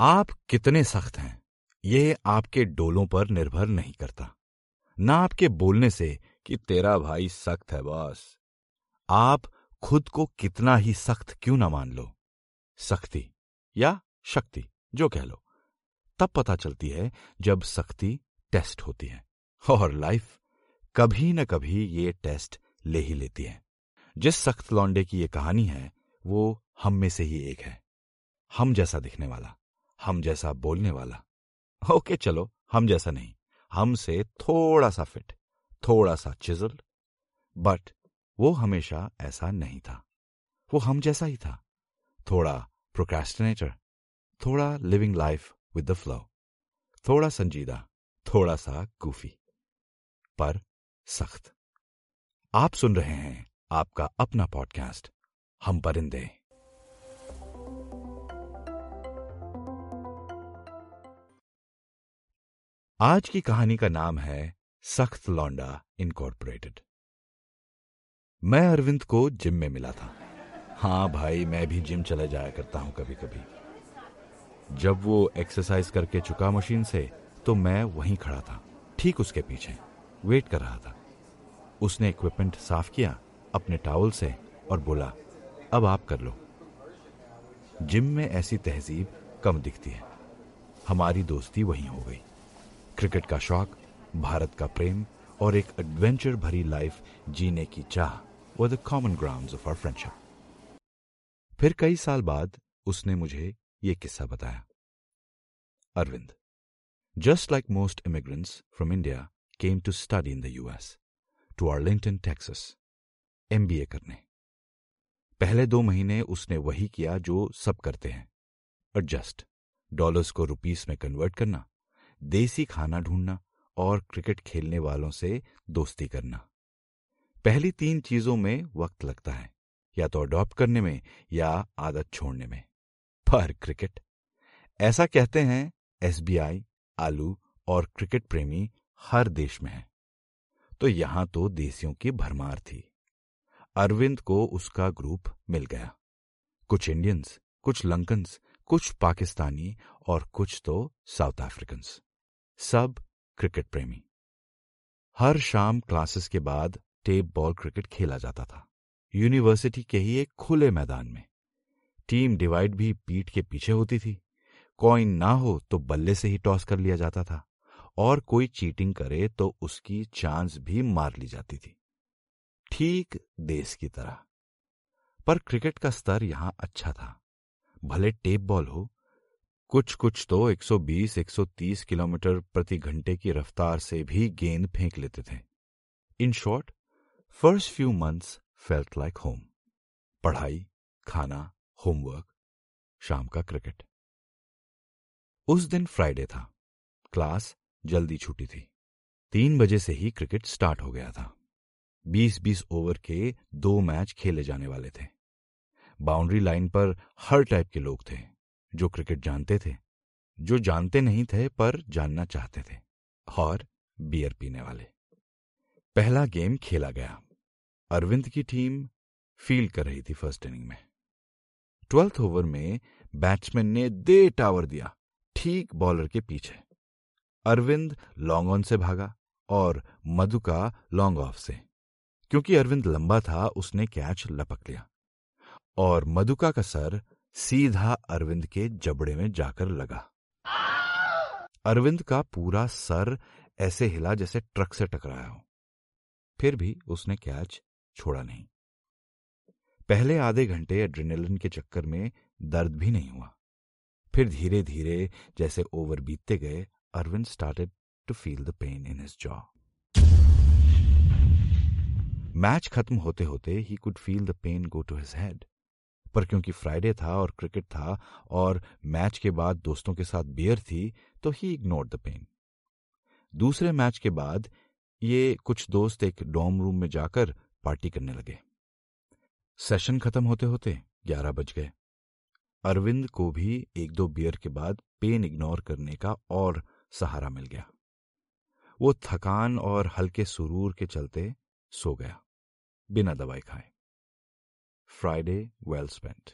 आप कितने सख्त हैं, ये आपके डोलों पर निर्भर नहीं करता। ना आपके बोलने से कि तेरा भाई सख्त है बॉस। आप खुद को कितना ही सख्त क्यों ना मान लो। सख्ती या शक्ति, जो कह लो। तब पता चलती है जब सख्ती टेस्ट होती है, और लाइफ कभी न कभी ये टेस्ट ले ही लेती है। जिस सख्त लौंडे की ये कहानी है, वो हम में से ही एक है। हम जैसा दिखने वाला। हम जैसा बोलने वाला। ओके, चलो, हम जैसा नहीं। हमसे थोड़ा सा फिट थोड़ा सा चिजल्ड बट वो हमेशा ऐसा नहीं था। वो हम जैसा ही था। थोड़ा प्रोक्रेस्टिनेटर थोड़ा living life with the flow थोड़ा संजीदा, थोड़ा सा गुफी पर सख्त। आप सुन रहे हैं आपका अपना पॉडकास्ट हम परिंदे। आज की कहानी का नाम है सख्त लौंडा इनकॉर्पोरेटेड। मैं अरविंद को जिम में मिला था। हाँ भाई, मैं भी जिम चले जाया करता हूँ कभी कभी जब वो एक्सरसाइज करके चुका मशीन से तो मैं वहीं खड़ा था, ठीक उसके पीछे, वेट कर रहा था। उसने इक्विपमेंट साफ़ किया, अपने टावल से, और बोला, अब आप कर लो। जिम में ऐसी तहजीब कम दिखती है। हमारी दोस्ती वहीं हो गई। क्रिकेट का शौक, भारत का प्रेम और एक एडवेंचर भरी लाइफ जीने की चाह व the common ground of our friendship फिर कई साल बाद उसने मुझे ये किस्सा बताया। Arvind just like most immigrants from India came to study in the US to Arlington Texas MBA करने। पहले दो महीने उसने वही किया जो सब करते हैं। एडजस्ट डॉलर्स को रुपीस में कन्वर्ट करना। देसी खाना ढूंढना और क्रिकेट खेलने वालों से दोस्ती करना। पहली तीन चीज़ों में वक्त लगता है, या तो अडॉप्ट करने में या आदत छोड़ने में। पर क्रिकेट, ऐसा कहते हैं एसबीआई, आलू और क्रिकेट प्रेमी हर देश में है। तो यहाँ तो देसियों की भरमार थी। अरविंद को उसका ग्रुप मिल गया। कुछ इंडियंस कुछ लंकन्स कुछ पाकिस्तानी और कुछ तो साउथ अफ्रीकन्स सब क्रिकेट प्रेमी। हर शाम क्लासेस के बाद टेप बॉल क्रिकेट खेला जाता था। यूनिवर्सिटी के ही एक खुले मैदान में। टीम डिवाइड भी पीठ के पीछे होती थी। कॉइन ना हो तो बल्ले से ही टॉस कर लिया जाता था। और कोई चीटिंग करे तो उसकी चांस भी मार ली जाती थी। ठीक देश की तरह। पर क्रिकेट का स्तर यहाँ अच्छा था। भले टेप बॉल हो कुछ कुछ तो 120-130 किलोमीटर प्रति घंटे की रफ्तार से भी गेंद फेंक लेते थे। In short first few months felt like home पढ़ाई, खाना होमवर्क शाम का क्रिकेट उस दिन फ्राइडे था। क्लास जल्दी छूटी थी। तीन बजे से ही क्रिकेट स्टार्ट हो गया था। बीस बीस ओवर के दो मैच खेले जाने वाले थे। बाउंड्री लाइन पर हर टाइप के लोग थे। जो क्रिकेट जानते थे, जो जानते नहीं थे, पर जानना चाहते थे, और बियर पीने वाले। पहला गेम खेला गया। अरविंद की टीम फ़ील्ड कर रही थी फ़र्स्ट इनिंग में। ट्वेल्थ ओवर में बैट्समैन ने दे टावर दिया, ठीक बॉलर के पीछे। अरविंद लॉन्ग ऑन से भागा और मधु का लॉन्ग ऑफ़ से। क्योंकि अरविंद लंबा था, उसने कैच लपक लिया। और मधुका का सर सीधा अरविंद के जबड़े में जाकर लगा। अरविंद का पूरा सर ऐसे हिला जैसे ट्रक से टकराया हो। फिर भी उसने कैच छोड़ा नहीं। पहले आधे घंटे एड्रेनलिन के चक्कर में दर्द भी नहीं हुआ। फिर धीरे धीरे जैसे ओवर बीतते गए, Arvind started to feel the pain in his jaw match खत्म होते होते ही could feel the pain go to his head पर क्योंकि फ्राइडे था और क्रिकेट था और मैच के बाद दोस्तों के साथ बियर थी तो ही इग्नोर द पेन दूसरे मैच के बाद ये कुछ दोस्त एक डॉम रूम में जाकर पार्टी करने लगे। सेशन खत्म होते होते ग्यारह बज गए। अरविंद को भी एक दो बियर के बाद पेन इग्नोर करने का और सहारा मिल गया। वो थकान और हल्के सुरूर के चलते सो गया, बिना दवाई खाए। फ्राइडे वेल स्पेंट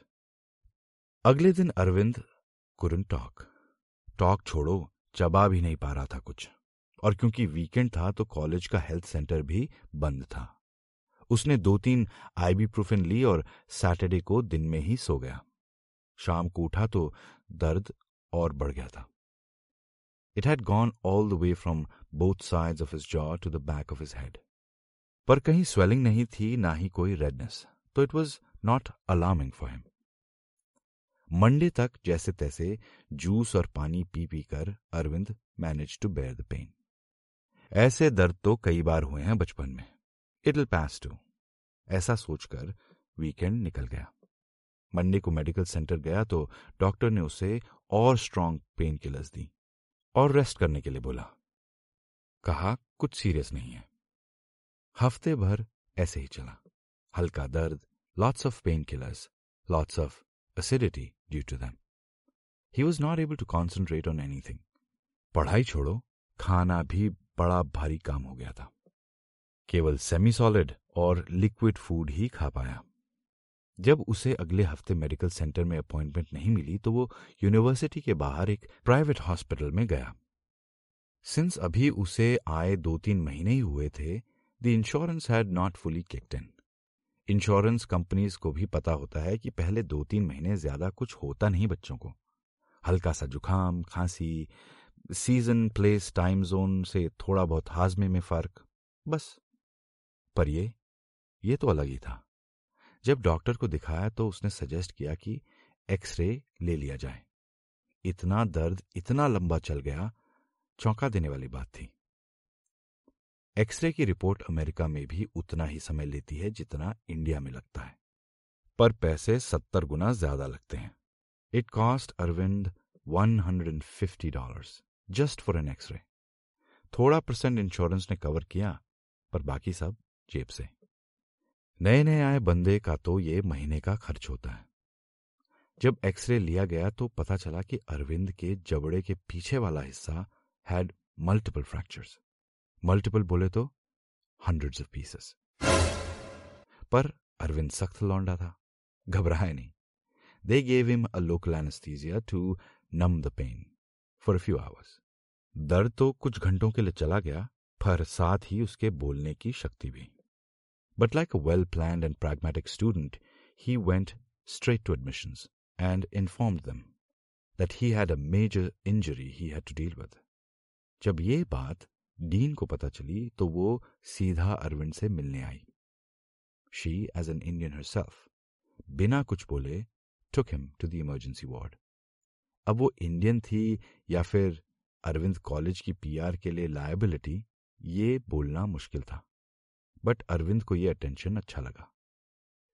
अगले दिन अरविंद कुरन टॉक टॉक छोड़ो, चबा भी नहीं पा रहा था कुछ। और क्योंकि वीकेंड था तो कॉलेज का हेल्थ सेंटर भी बंद था। उसने दो तीन आईबीप्रोफिन ली और सैटरडे को दिन में ही सो गया। शाम को उठा तो दर्द और बढ़ गया था। It had gone all the way from both sides of his jaw to the back of his head पर कहीं स्वेलिंग नहीं थी, ना ही कोई रेडनेस तो it was not alarming for him Monday तक जैसे तैसे जूस और पानी पी पी कर Arvind manage to bear the pain ऐसे दर्द तो कई बार हुए हैं बचपन में. इट पास टू ऐसा सोचकर वीकेंड निकल गया. मंडे को मेडिकल सेंटर गया तो डॉक्टर ने उसे और स्ट्रांग पेन किलर्स दी और रेस्ट करने के लिए बोला. कहा, कुछ सीरियस नहीं है. हफ़्ते भर ऐसे ही चला. हल्का दर्द of painkillers lots of acidity due to them. He was not able to concentrate on anything. पढ़ाई छोड़ो, खाना भी बड़ा भारी काम हो गया था केवल सेमी सॉलिड और लिक्विड फ़ूड ही खा पाया जब उसे अगले हफ़्ते मेडिकल सेंटर में अपॉइंटमेंट नहीं मिली तो वो यूनिवर्सिटी के बाहर एक प्राइवेट हॉस्पिटल में गया सिंस अभी उसे आए दो तीन महीने ही हुए थे the insurance had not fully kicked in insurance companies को भी पता होता है कि पहले दो तीन महीने ज़्यादा कुछ होता नहीं बच्चों को। हल्का सा जुकाम, खांसी सीज़न प्लेस टाइम जोन से थोड़ा बहुत हाजमे में फ़र्क, बस। पर ये ये तो अलग ही था। जब डॉक्टर को दिखाया तो उसने सजेस्ट किया कि एक्सरे ले लिया जाए। इतना दर्द, इतना लंबा चल गया, चौंका देने वाली बात थी। एक्सरे की रिपोर्ट अमेरिका में भी उतना ही समय लेती है जितना इंडिया में लगता है। पर पैसे सत्तर गुना ज़्यादा लगते हैं। It cost Arvind one hundred and fifty dollar just for an X ray थोड़ा परसेंट इंश्योरेंस ने कवर किया, पर बाकी सब जेब से। नए नए आए बंदे का तो ये महीने का खर्च होता है। जब एक्सरे लिया गया तो पता चला कि अरविंद के जबड़े के पीछे वाला हिस्सा हैड मल्टीपल फ्रैक्चर्स मल्टीपल बोले तो हंड्रेड्स ऑफ़ पीसेस पर अरविंद सख्त लौंडा था। घबराए नहीं। They gave him a local anaesthesia to numb the pain for few hours दर्द तो कुछ घंटों के लिए चला गया, पर साथ ही उसके बोलने की शक्ति भी। But like a well plan and pragmatic student he went straight to admissions and informed them that he had a major injury he had to deal with. जब ये बात डीन को पता चली तो वो सीधा अरविंद से मिलने आई। She as an Indian herself बिना कुछ बोले took him to the emergency ward अब वो इंडियन थी या फिर अरविंद कॉलेज की पीआर के लिए लायबिलिटी ये बोलना मुश्किल था। बट अरविंद को ये अटेंशन अच्छा लगा।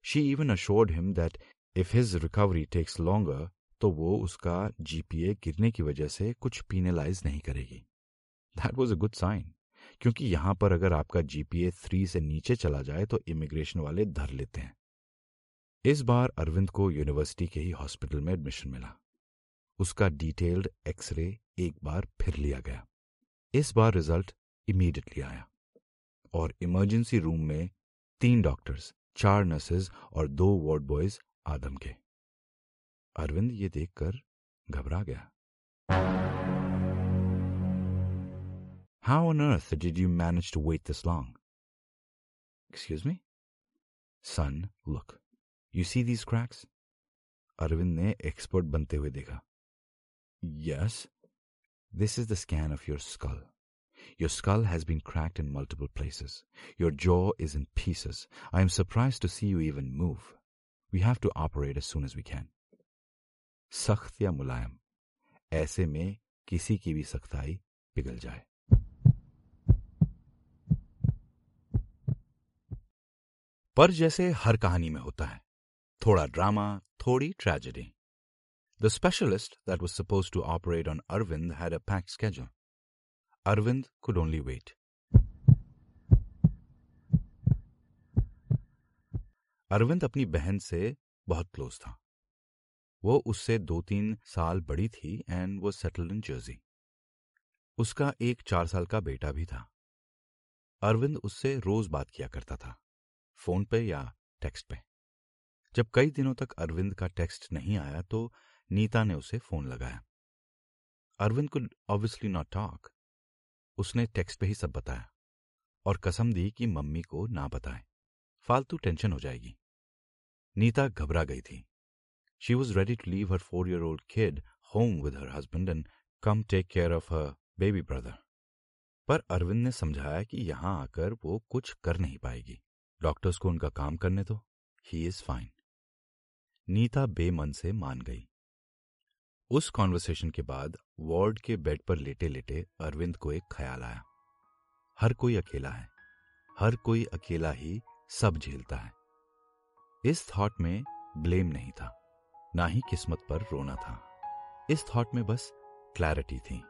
She even assured him that if his recovery takes longer तो वो उसका जीपीए गिरने की वजह से कुछ पीनेलाइज नहीं करेगी। That was a good sign क्योंकि यहाँ पर अगर आपका जीपीए थ्री से नीचे चला जाए तो इमिग्रेशन वाले धर लेते हैं। इस बार अरविंद को यूनिवर्सिटी के ही हॉस्पिटल में एडमिशन मिला। उसका डिटेल्ड एक्सरे एक बार फिर लिया गया। इस बार रिज़ल्ट इमीडिएटली आया। और इमरजेंसी रूम में तीन डॉक्टर्स चार नर्सेज और दो वार्ड बॉयज़ आदम के। अरविंद ये देखकर घबरा गया। How on earth did you manage to wait this long? Excuse me? Son, look. You see these cracks? Arvind ne expert bante hue dekha. Yes. This is the scan of your skull. Your skull has been cracked in multiple places. Your jaw is in pieces. I am surprised to see you even move. We have to operate as soon as we can. सख्त या मुलायम ऐसे में किसी की भी सख्ताई पिघल जाए पर जैसे हर कहानी में होता है। थोड़ा ड्रामा, थोड़ी tragedy. The specialist that was supposed to operate on Arvind had a packed schedule. Arvind could only wait. Arvind अपनी बहन से बहुत क्लोज था। वो उससे दो तीन साल बड़ी थी एंड वो सेटल्ड इन जर्सी उसका एक चार साल का बेटा भी था। अरविंद उससे रोज बात किया करता था। फ़ोन पे या टेक्स्ट पे। जब कई दिनों तक अरविंद का टेक्स्ट नहीं आया तो नीता ने उसे फ़ोन लगाया। अरविंद को ऑब्वियसली नॉट टॉक उसने टेक्स्ट पे ही सब बताया और कसम दी कि मम्मी को ना बताए। फालतू टेंशन हो जाएगी। नीता घबरा गई थी। She was ready to leave her four year old kid home with her husband and come take care of her baby brother पर अरविंद ने समझाया कि यहाँ आकर वो कुछ कर नहीं पाएगी। डॉक्टर्स को उनका काम करने दो। ही इज़ फाइन नीता बेमन से मान गई। उस कॉन्वर्सेशन के बाद वार्ड के बेड पर लेटे लेटे अरविंद को एक ख्याल आया। हर कोई अकेला है। हर कोई अकेला ही सब झेलता है। इस थॉट में ब्लेम नहीं था। ना ही किस्मत पर रोना था। इस थॉट में बस क्लैरिटी थी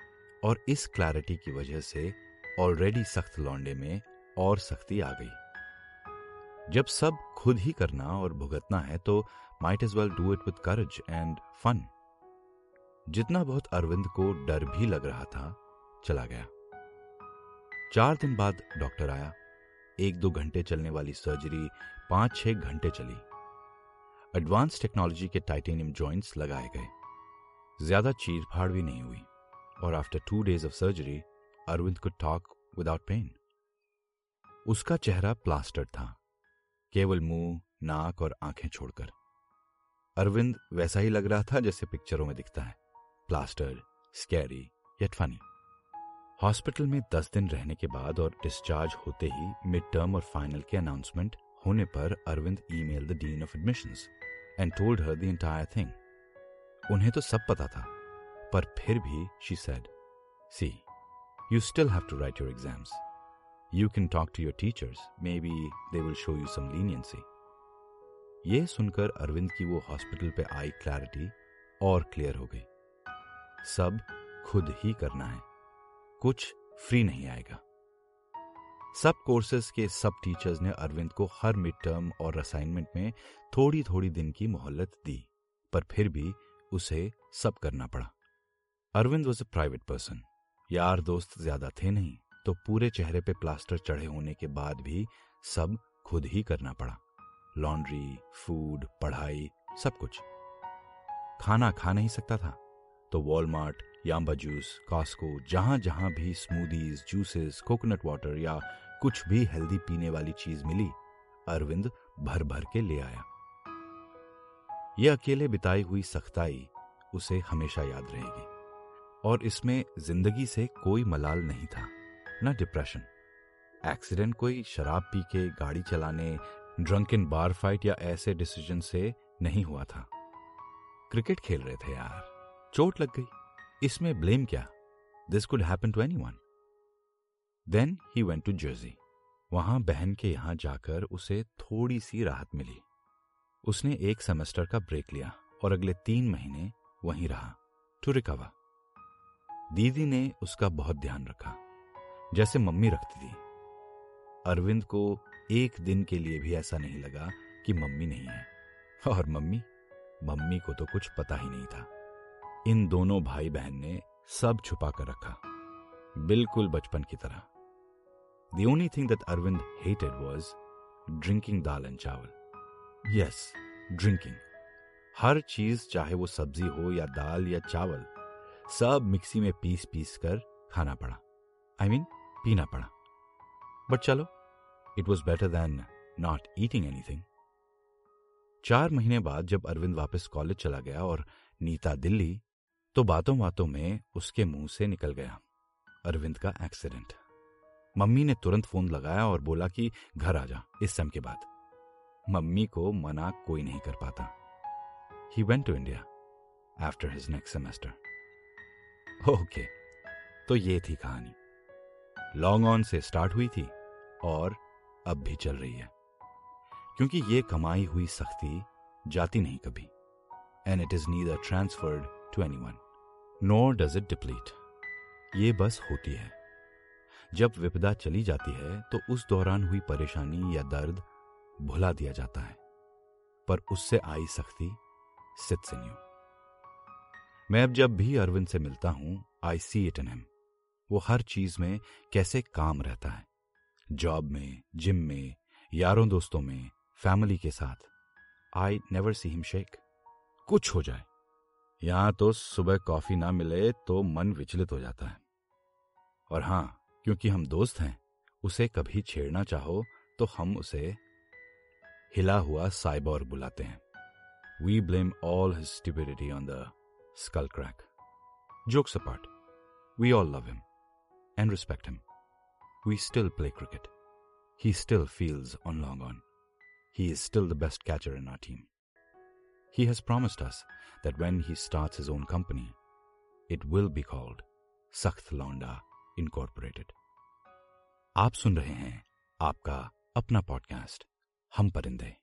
और इस क्लैरिटी की वजह से ऑलरेडी सख्त लौंडे में और सख्ती आ गई। जब सब खुद ही करना और भुगतना है तो might is well do it with courage and fun जितना बहुत अरविंद को डर भी लग रहा था, चला गया। चार दिन बाद डॉक्टर आया। एक दो घंटे चलने वाली सर्जरी पाँच छह घंटे चली। एडवांस टेक्नोलॉजी के टाइटेनियम जॉइंट्स लगाए गए। ज़्यादा चीर फाड़ भी नहीं हुई और after two days of surgery Arvind को टॉक विदाउट पेन उसका चेहरा प्लास्टर था। केवल मुँह, नाक और आँखें छोड़कर। अरविंद वैसा ही लग रहा था जैसे पिक्चरों में दिखता है। Plaster scary yet funny hospital में दस दिन रहने के बाद और डिस्चार्ज होते ही मिड टर्म और फाइनल के अनाउंसमेंट होने पर Arvind email the dean of admissions and told her the entire thing उन्हें तो सब पता था, पर फिर भी she said see you still have to write your exams you can talk to your teachers maybe they will show you some leniency ये सुनकर अरविंद की वो हॉस्पिटल पे आई क्लैरिटी और क्लियर हो गई। सब खुद ही करना है। कुछ फ्री नहीं आएगा। सब कोर्सेज के सब टीचर्स ने अरविंद को हर मिड टर्म और असाइनमेंट में थोड़ी थोड़ी दिन की मोहल्लत दी, पर फिर भी उसे सब करना पड़ा। Arvind was a private person यार दोस्त ज़्यादा थे नहीं। तो पूरे चेहरे पे प्लास्टर चढ़े होने के बाद भी सब खुद ही करना पड़ा। लॉन्ड्री, फ़ूड, पढ़ाई, सब कुछ। खाना खा नहीं सकता था तो वॉलमार्ट, याम्बा जूस, कॉस्को जहाँ जहाँ भी स्मूदीज, जूसेस, कोकोनट वाटर या कुछ भी हेल्दी पीने वाली चीज़ मिली, अरविंद भर भर के ले आया। ये अकेले बिताई हुई सख्ताई उसे हमेशा याद रहेगी, और इसमें ज़िंदगी से कोई मलाल नहीं था। न डिप्रेशन। एक्सीडेंट कोई शराब पी के, गाड़ी चलाने ड्रंक इन बार फाइट या ऐसे डिसीज़न से नहीं हुआ था। क्रिकेट खेल रहे थे यार। चोट लग गई। इसमें ब्लेम क्या? This could happen to anyone then he went to Jersey वहाँ बहन के यहाँ जाकर उसे थोड़ी सी राहत मिली। उसने एक सेमेस्टर का ब्रेक लिया और अगले तीन महीने वहीं रहा टू रिकवर दीदी ने उसका बहुत ध्यान रखा। जैसे मम्मी रखती थी। अरविंद को एक दिन के लिए भी ऐसा नहीं लगा कि मम्मी नहीं है। और मम्मी मम्मी को तो कुछ पता ही नहीं था। इन दोनों भाई बहन ने सब छुपा कर रखा। बिल्कुल बचपन की तरह। The only thing that Arvind hated was drinking dal and chawal yes drinking हर चीज़ चाहे वो सब्ज़ी हो या दाल या चावल सब मिक्सी में पीस पीस कर खाना पड़ा। आई I मीन mean, पीना पड़ा। बट चलो it was better than not eating anything चार महीने बाद जब अरविंद वापस कॉलेज चला गया और नीता दिल्ली तो बातों बातों में उसके मुँह से निकल गया अरविंद का एक्सीडेंट मम्मी ने तुरंत फ़ोन लगाया और बोला कि घर आ जा, इस सम के बाद। मम्मी को मना कोई नहीं कर पाता। He went to India after his next semester okay तो ये थी कहानी। लॉन्ग ऑन से स्टार्ट हुई थी और अब भी चल रही है। क्योंकि ये कमाई हुई सख्ती जाती नहीं कभी and it is neither transferred to anyone nor does it deplete ये बस होती है। जब विपदा चली जाती है तो उस दौरान हुई परेशानी या दर्द भुला दिया जाता है। पर उससे आई सख्ती सित से न्यू। मैं अब जब भी अरविंद से मिलता हूँ आई सी इट इन हिम वो हर चीज़ में कैसे काम रहता है। जॉब में, जिम में, यारों दोस्तों में, फैमिली के साथ। I never see him shake. कुछ हो जाए। यहाँ तो सुबह कॉफ़ी ना मिले तो मन विचलित हो जाता है। और हाँ, क्योंकि हम दोस्त हैं, उसे कभी छेड़ना चाहो तो हम उसे हिला हुआ साइबोर बुलाते हैं। We blame all his stability on the skull crack jokes apart we all love him And respect him we still play cricket he still fields on long on He is still the best catcher in our team. He has promised us that when he starts his own company, it will be called Sakht Londa Incorporated. आप सुन रहे हैं आपका अपना podcast हम परिंदे